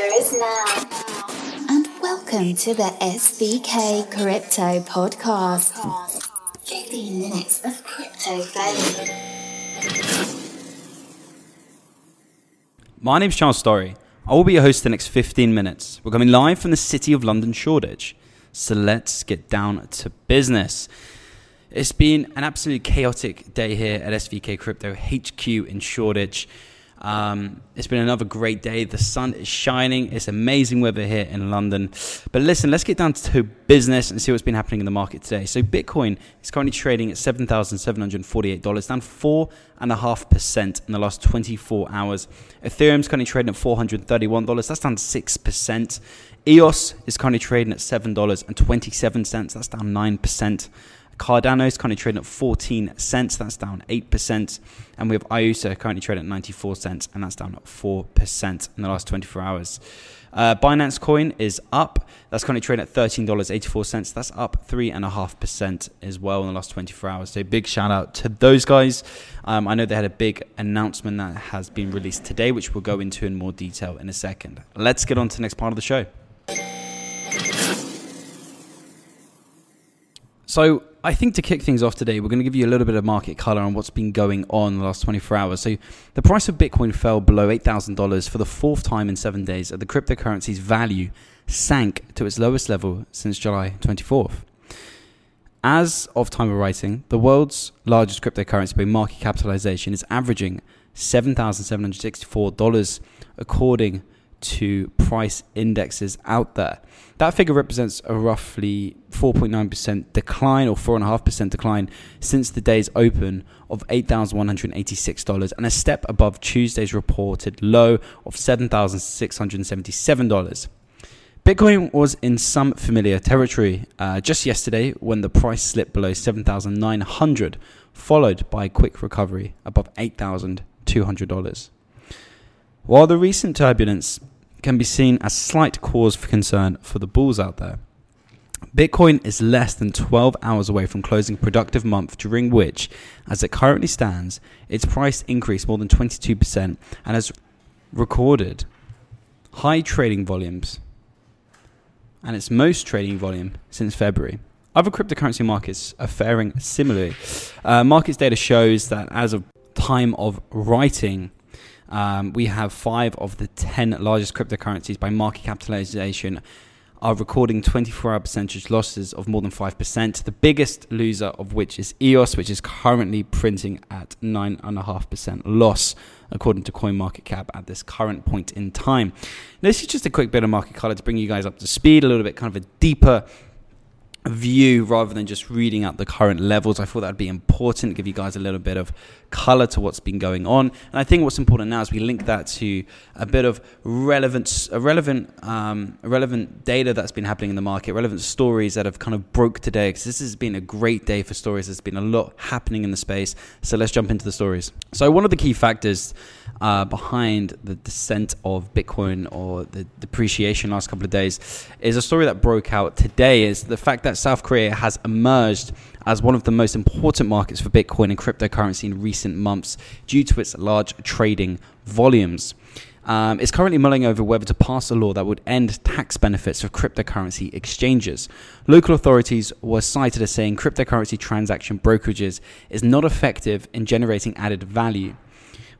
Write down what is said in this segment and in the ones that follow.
is now. And welcome to the SVK Crypto Podcast. 15 minutes of crypto value. My name's Charles Storry. I will be your host the next 15 minutes. We're coming live from the city of London, Shoreditch. So let's get down to business. It's been an absolutely chaotic day here at SVK Crypto HQ in Shoreditch. Um, it's been another great day. The sun is shining. It's amazing weather here in London. But listen, let's get down to business and see what's been happening in the market today. So Bitcoin is currently trading at seven thousand seven hundred forty-eight dollars, down four and a half percent in the last 24 hours. Ethereum's currently trading at four hundred thirty-one dollars. That's down six percent. EOS is currently trading at seven dollars and twenty-seven cents. That's down nine percent. Cardano is currently trading at 14 cents, that's down 8%. And we have IOTA currently trading at 94 cents, and that's down 4% in the last 24 hours. Uh, Binance Coin is up. That's currently trading at $13.84. That's up 3.5% as well in the last 24 hours. So, big shout out to those guys. Um, I know they had a big announcement that has been released today, which we'll go into in more detail in a second. Let's get on to the next part of the show. So, I think to kick things off today, we're going to give you a little bit of market color on what's been going on the last 24 hours. So, the price of Bitcoin fell below $8,000 for the fourth time in seven days, and the cryptocurrency's value sank to its lowest level since July 24th. As of time of writing, the world's largest cryptocurrency by market capitalization is averaging $7,764 according to price indexes out there. That figure represents a roughly 4.9% decline or 4.5% decline since the day's open of $8,186 and a step above Tuesday's reported low of $7,677. Bitcoin was in some familiar territory uh, just yesterday when the price slipped below 7,900, followed by a quick recovery above $8,200. While the recent turbulence can be seen as slight cause for concern for the bulls out there. Bitcoin is less than 12 hours away from closing a productive month during which, as it currently stands, its price increased more than 22% and has recorded high trading volumes and its most trading volume since February. Other cryptocurrency markets are faring similarly. Uh, markets data shows that as of time of writing, um, we have five of the 10 largest cryptocurrencies by market capitalization are recording 24 hour percentage losses of more than 5%. The biggest loser of which is EOS, which is currently printing at 9.5% loss, according to CoinMarketCap at this current point in time. This is just a quick bit of market color to bring you guys up to speed, a little bit kind of a deeper view rather than just reading out the current levels. I thought that'd be important, give you guys a little bit of color to what's been going on. And I think what's important now is we link that to a bit of relevant, relevant, um, relevant data that's been happening in the market, relevant stories that have kind of broke today. Because this has been a great day for stories. There's been a lot happening in the space. So let's jump into the stories. So one of the key factors uh, behind the descent of Bitcoin or the depreciation last couple of days is a story that broke out today. Is the fact that South Korea has emerged as one of the most important markets for Bitcoin and cryptocurrency in recent months due to its large trading volumes. Um, currently mulling over whether to pass a law that would end tax benefits of cryptocurrency exchanges. Local authorities were cited as saying cryptocurrency transaction brokerages is not effective in generating added value.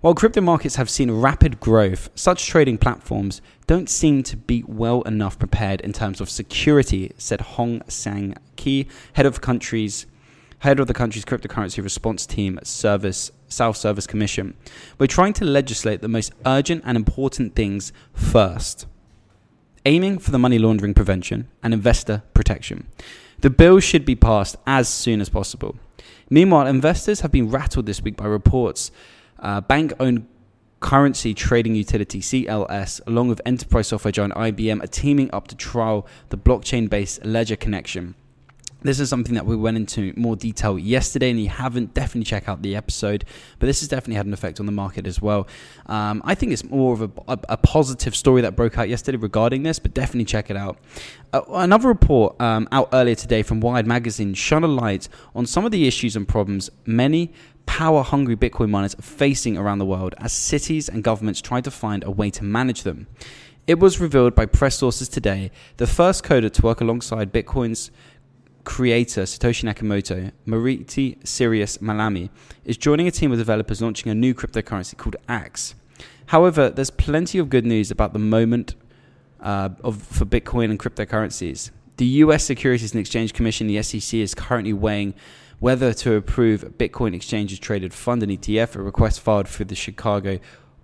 While crypto markets have seen rapid growth, such trading platforms don't seem to be well enough prepared in terms of security, said Hong Sang Ki, head of country's head of the country's cryptocurrency response team service South Service Commission. We're trying to legislate the most urgent and important things first, aiming for the money laundering prevention and investor protection. The bill should be passed as soon as possible. Meanwhile, investors have been rattled this week by reports uh, bank owned currency trading utility CLS, along with enterprise software giant IBM, are teaming up to trial the blockchain based Ledger connection. This is something that we went into more detail yesterday, and you haven't, definitely check out the episode. But this has definitely had an effect on the market as well. Um, I think it's more of a, a, a, positive story that broke out yesterday regarding this, but definitely check it out. Uh, another report um, out earlier today from Wired Magazine shone a light on some of the issues and problems many power hungry Bitcoin miners are facing around the world as cities and governments try to find a way to manage them. It was revealed by press sources today the first coder to work alongside Bitcoin's creator Satoshi Nakamoto, Mariti Sirius Malami, is joining a team of developers launching a new cryptocurrency called Axe. However, there's plenty of good news about the moment uh, of, for Bitcoin and cryptocurrencies. The US Securities and Exchange Commission, the SEC, is currently weighing whether to approve Bitcoin exchanges traded fund and ETF, a request filed through the Chicago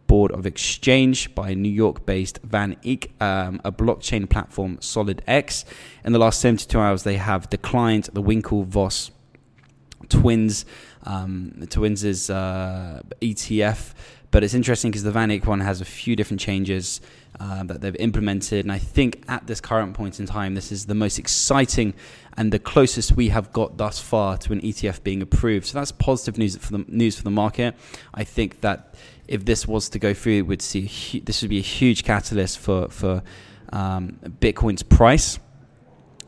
Board of Exchange by New York based Van Eck, um, a blockchain platform, SolidX. In the last 72 hours, they have declined the Winklevoss Twins. Um, Twins' uh, ETF but it's interesting because the Van Eck one has a few different changes uh, that they've implemented. And I think at this current point in time, this is the most exciting and the closest we have got thus far to an ETF being approved. So that's positive news for the news for the market. I think that if this was to go through, we'd see this would be a huge catalyst for for um, Bitcoin's price.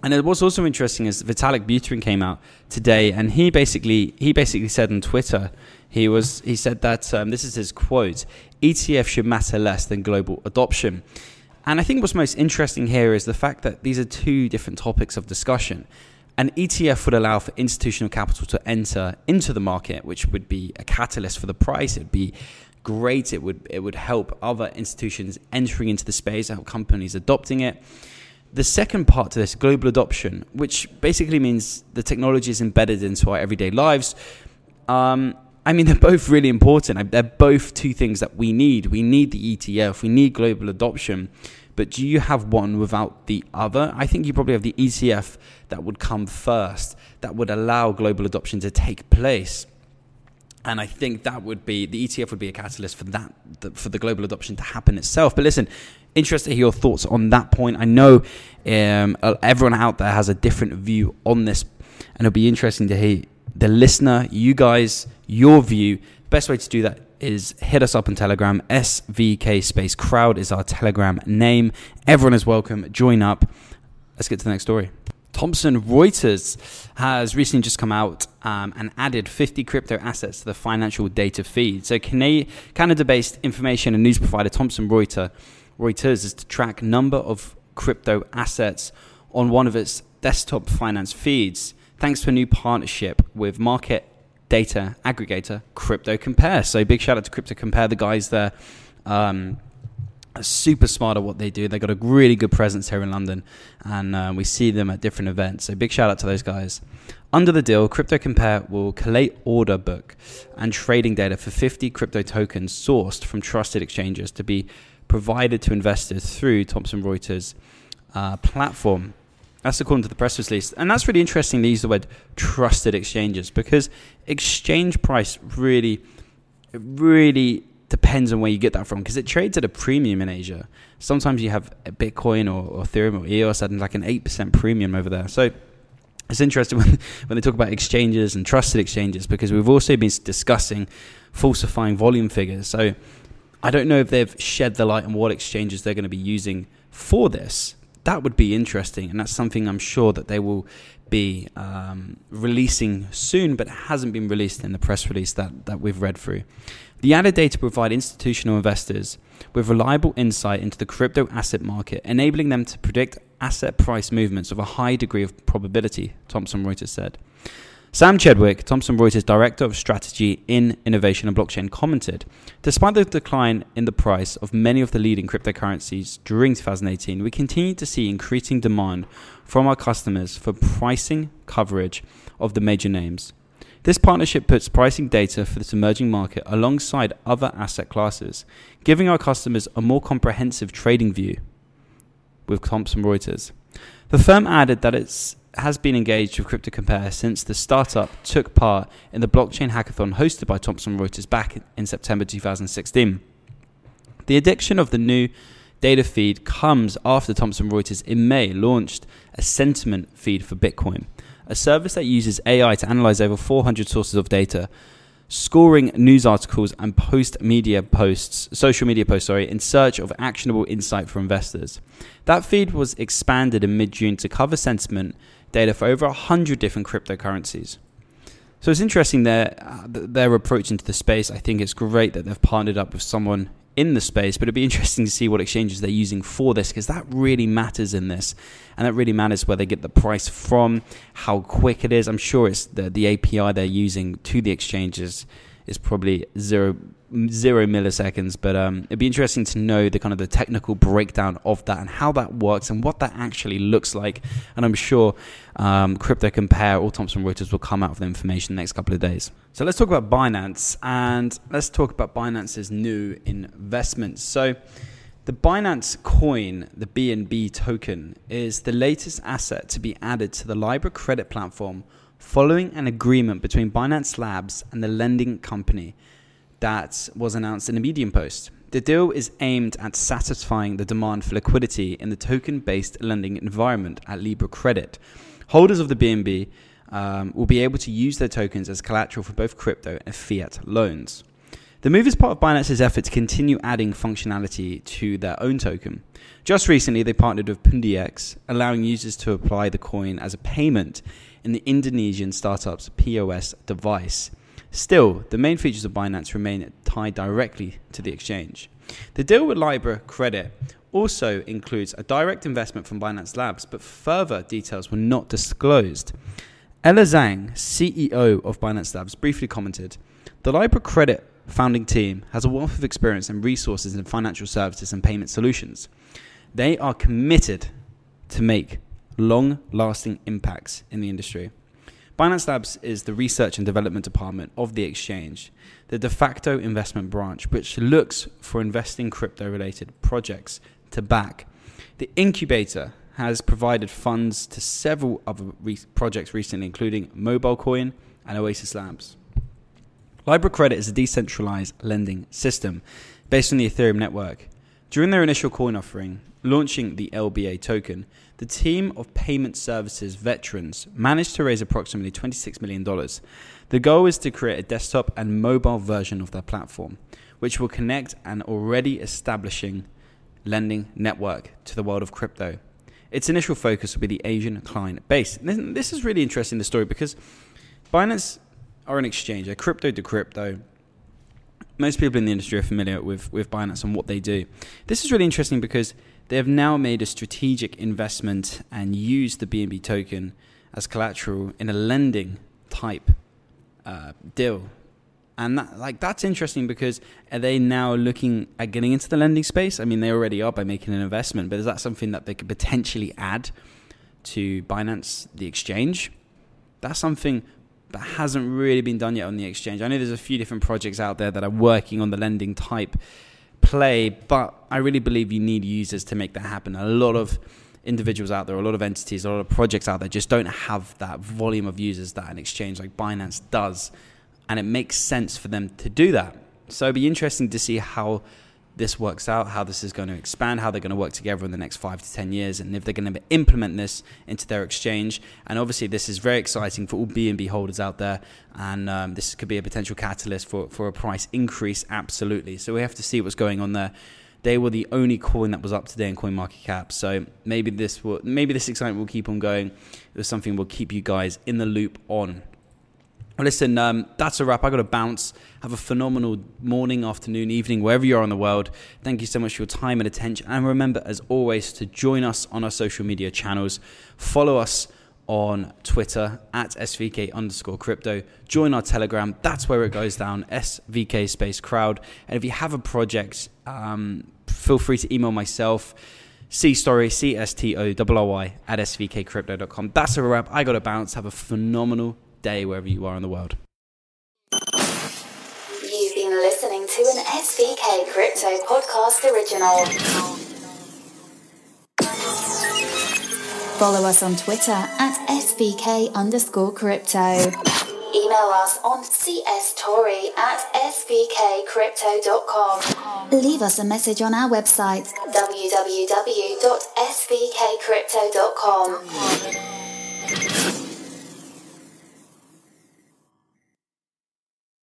And what's also interesting is Vitalik Buterin came out today, and he basically he basically said on Twitter he was he said that um, this is his quote: ETF should matter less than global adoption. And I think what's most interesting here is the fact that these are two different topics of discussion. An ETF would allow for institutional capital to enter into the market, which would be a catalyst for the price. It would be great. It would it would help other institutions entering into the space, help companies adopting it. The second part to this, global adoption, which basically means the technology is embedded into our everyday lives. Um, I mean, they're both really important. They're both two things that we need. We need the ETF, we need global adoption. But do you have one without the other? I think you probably have the ETF that would come first, that would allow global adoption to take place. And I think that would be the ETF would be a catalyst for that, for the global adoption to happen itself. But listen, interested to hear your thoughts on that point. I know um, everyone out there has a different view on this, and it'll be interesting to hear the listener, you guys, your view. Best way to do that is hit us up on Telegram. SVK Space Crowd is our Telegram name. Everyone is welcome. Join up. Let's get to the next story. Thomson Reuters has recently just come out um, and added 50 crypto assets to the financial data feed. So, Canada based information and news provider Thomson Reuters, Reuters is to track number of crypto assets on one of its desktop finance feeds thanks to a new partnership with market data aggregator Crypto Compare. So big shout out to Crypto Compare, the guys there. Um, super smart at what they do. They've got a really good presence here in London, and uh, we see them at different events. So big shout out to those guys. Under the deal, Crypto Compare will collate order book and trading data for 50 crypto tokens sourced from trusted exchanges to be provided to investors through Thomson Reuters uh, platform. That's according to the press release. And that's really interesting they use the word trusted exchanges because exchange price really, really depends on where you get that from because it trades at a premium in Asia. Sometimes you have Bitcoin or, or Ethereum or EOS at like an 8% premium over there. So it's interesting when, when they talk about exchanges and trusted exchanges because we've also been discussing falsifying volume figures. So I don't know if they've shed the light on what exchanges they're going to be using for this that would be interesting, and that's something I'm sure that they will be um, releasing soon, but hasn't been released in the press release that, that we've read through. The added data provide institutional investors with reliable insight into the crypto asset market, enabling them to predict asset price movements with a high degree of probability, Thomson Reuters said. Sam Chadwick, Thomson Reuters Director of Strategy in Innovation and Blockchain, commented Despite the decline in the price of many of the leading cryptocurrencies during 2018, we continue to see increasing demand from our customers for pricing coverage of the major names. This partnership puts pricing data for this emerging market alongside other asset classes, giving our customers a more comprehensive trading view with Thomson Reuters. The firm added that it has been engaged with Crypto Compare since the startup took part in the blockchain hackathon hosted by Thomson Reuters back in September 2016. The addition of the new data feed comes after Thomson Reuters in May launched a sentiment feed for Bitcoin, a service that uses AI to analyze over 400 sources of data scoring news articles and post media posts, social media posts, sorry, in search of actionable insight for investors. That feed was expanded in mid June to cover sentiment data for over 100 different cryptocurrencies. So it's interesting their, uh, their approach into the space. I think it's great that they've partnered up with someone in the space, but it'd be interesting to see what exchanges they're using for this because that really matters in this. And that really matters where they get the price from, how quick it is. I'm sure it's the, the API they're using to the exchanges is probably zero zero milliseconds. But um, it'd be interesting to know the kind of the technical breakdown of that and how that works and what that actually looks like. And I'm sure um, Crypto Compare or Thomson Reuters will come out with the information the next couple of days. So let's talk about Binance and let's talk about Binance's new investments. So the Binance coin, the BNB token, is the latest asset to be added to the Libra credit platform following an agreement between Binance Labs and the lending company that was announced in a Medium post. The deal is aimed at satisfying the demand for liquidity in the token based lending environment at Libra Credit. Holders of the BNB um, will be able to use their tokens as collateral for both crypto and fiat loans. The move is part of Binance's effort to continue adding functionality to their own token. Just recently, they partnered with PundiX, allowing users to apply the coin as a payment in the Indonesian startup's POS device. Still, the main features of Binance remain tied directly to the exchange. The deal with Libra Credit also includes a direct investment from Binance Labs, but further details were not disclosed. Ella Zhang, CEO of Binance Labs, briefly commented The Libra Credit founding team has a wealth of experience and resources in financial services and payment solutions. They are committed to make long lasting impacts in the industry. Binance Labs is the research and development department of the exchange, the de facto investment branch, which looks for investing crypto related projects to back. The incubator has provided funds to several other re- projects recently, including MobileCoin and Oasis Labs. Libra Credit is a decentralized lending system based on the Ethereum network. During their initial coin offering, launching the LBA token, the team of payment services veterans managed to raise approximately $26 million. The goal is to create a desktop and mobile version of their platform, which will connect an already establishing lending network to the world of crypto. Its initial focus will be the Asian client base. This is really interesting, the story, because Binance are an exchange, a crypto to crypto. Most people in the industry are familiar with, with Binance and what they do. This is really interesting because they have now made a strategic investment and used the BNB token as collateral in a lending type uh, deal. And that, like that's interesting because are they now looking at getting into the lending space? I mean, they already are by making an investment, but is that something that they could potentially add to Binance, the exchange? That's something that hasn't really been done yet on the exchange. I know there's a few different projects out there that are working on the lending type play, but I really believe you need users to make that happen. A lot of individuals out there, a lot of entities, a lot of projects out there just don't have that volume of users that an exchange like Binance does. And it makes sense for them to do that. So it'd be interesting to see how this works out, how this is going to expand, how they're going to work together in the next five to 10 years, and if they're going to implement this into their exchange. And obviously, this is very exciting for all BNB holders out there, and um, this could be a potential catalyst for, for a price increase, absolutely. So we have to see what's going on there. They were the only coin that was up today in CoinMarketCap, so maybe this will, maybe this excitement will keep on going. It was something we'll keep you guys in the loop on. Listen, um, that's a wrap. I got to bounce. Have a phenomenal morning, afternoon, evening, wherever you are in the world. Thank you so much for your time and attention. And remember, as always, to join us on our social media channels. Follow us on Twitter at SVK underscore crypto. Join our Telegram. That's where it goes down, SVK Space Crowd. And if you have a project, um, feel free to email myself. C story, C S T O W Y at svkcrypto.com. That's a wrap. I got to bounce. Have a phenomenal day wherever you are in the world. You've been listening to an SVK Crypto Podcast original. Follow us on Twitter at SVK underscore crypto. Email us on cstorry at svkcrypto.com. Leave us a message on our website www.svkcrypto.com.